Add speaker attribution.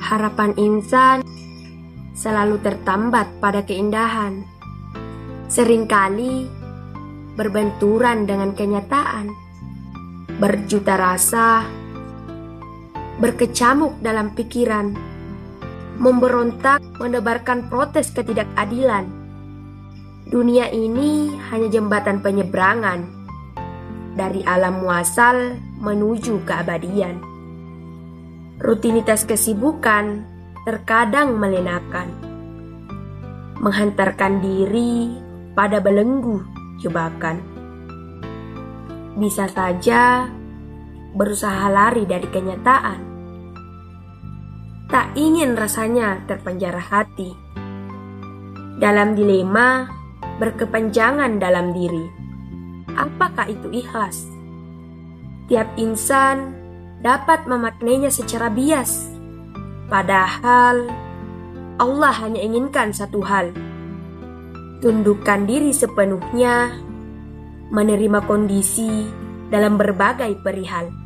Speaker 1: Harapan insan selalu tertambat pada keindahan. Seringkali berbenturan dengan kenyataan. Berjuta rasa berkecamuk dalam pikiran. Memberontak menebarkan protes ketidakadilan. Dunia ini hanya jembatan penyeberangan dari alam muasal menuju keabadian. Rutinitas kesibukan terkadang melenakan, menghantarkan diri pada belenggu jebakan. Bisa saja berusaha lari dari kenyataan. Tak ingin rasanya terpenjara hati. Dalam dilema, berkepanjangan dalam diri. Apakah itu ikhlas? Tiap insan dapat memaknainya secara bias. Padahal Allah hanya inginkan satu hal. Tundukkan diri sepenuhnya, menerima kondisi dalam berbagai perihal.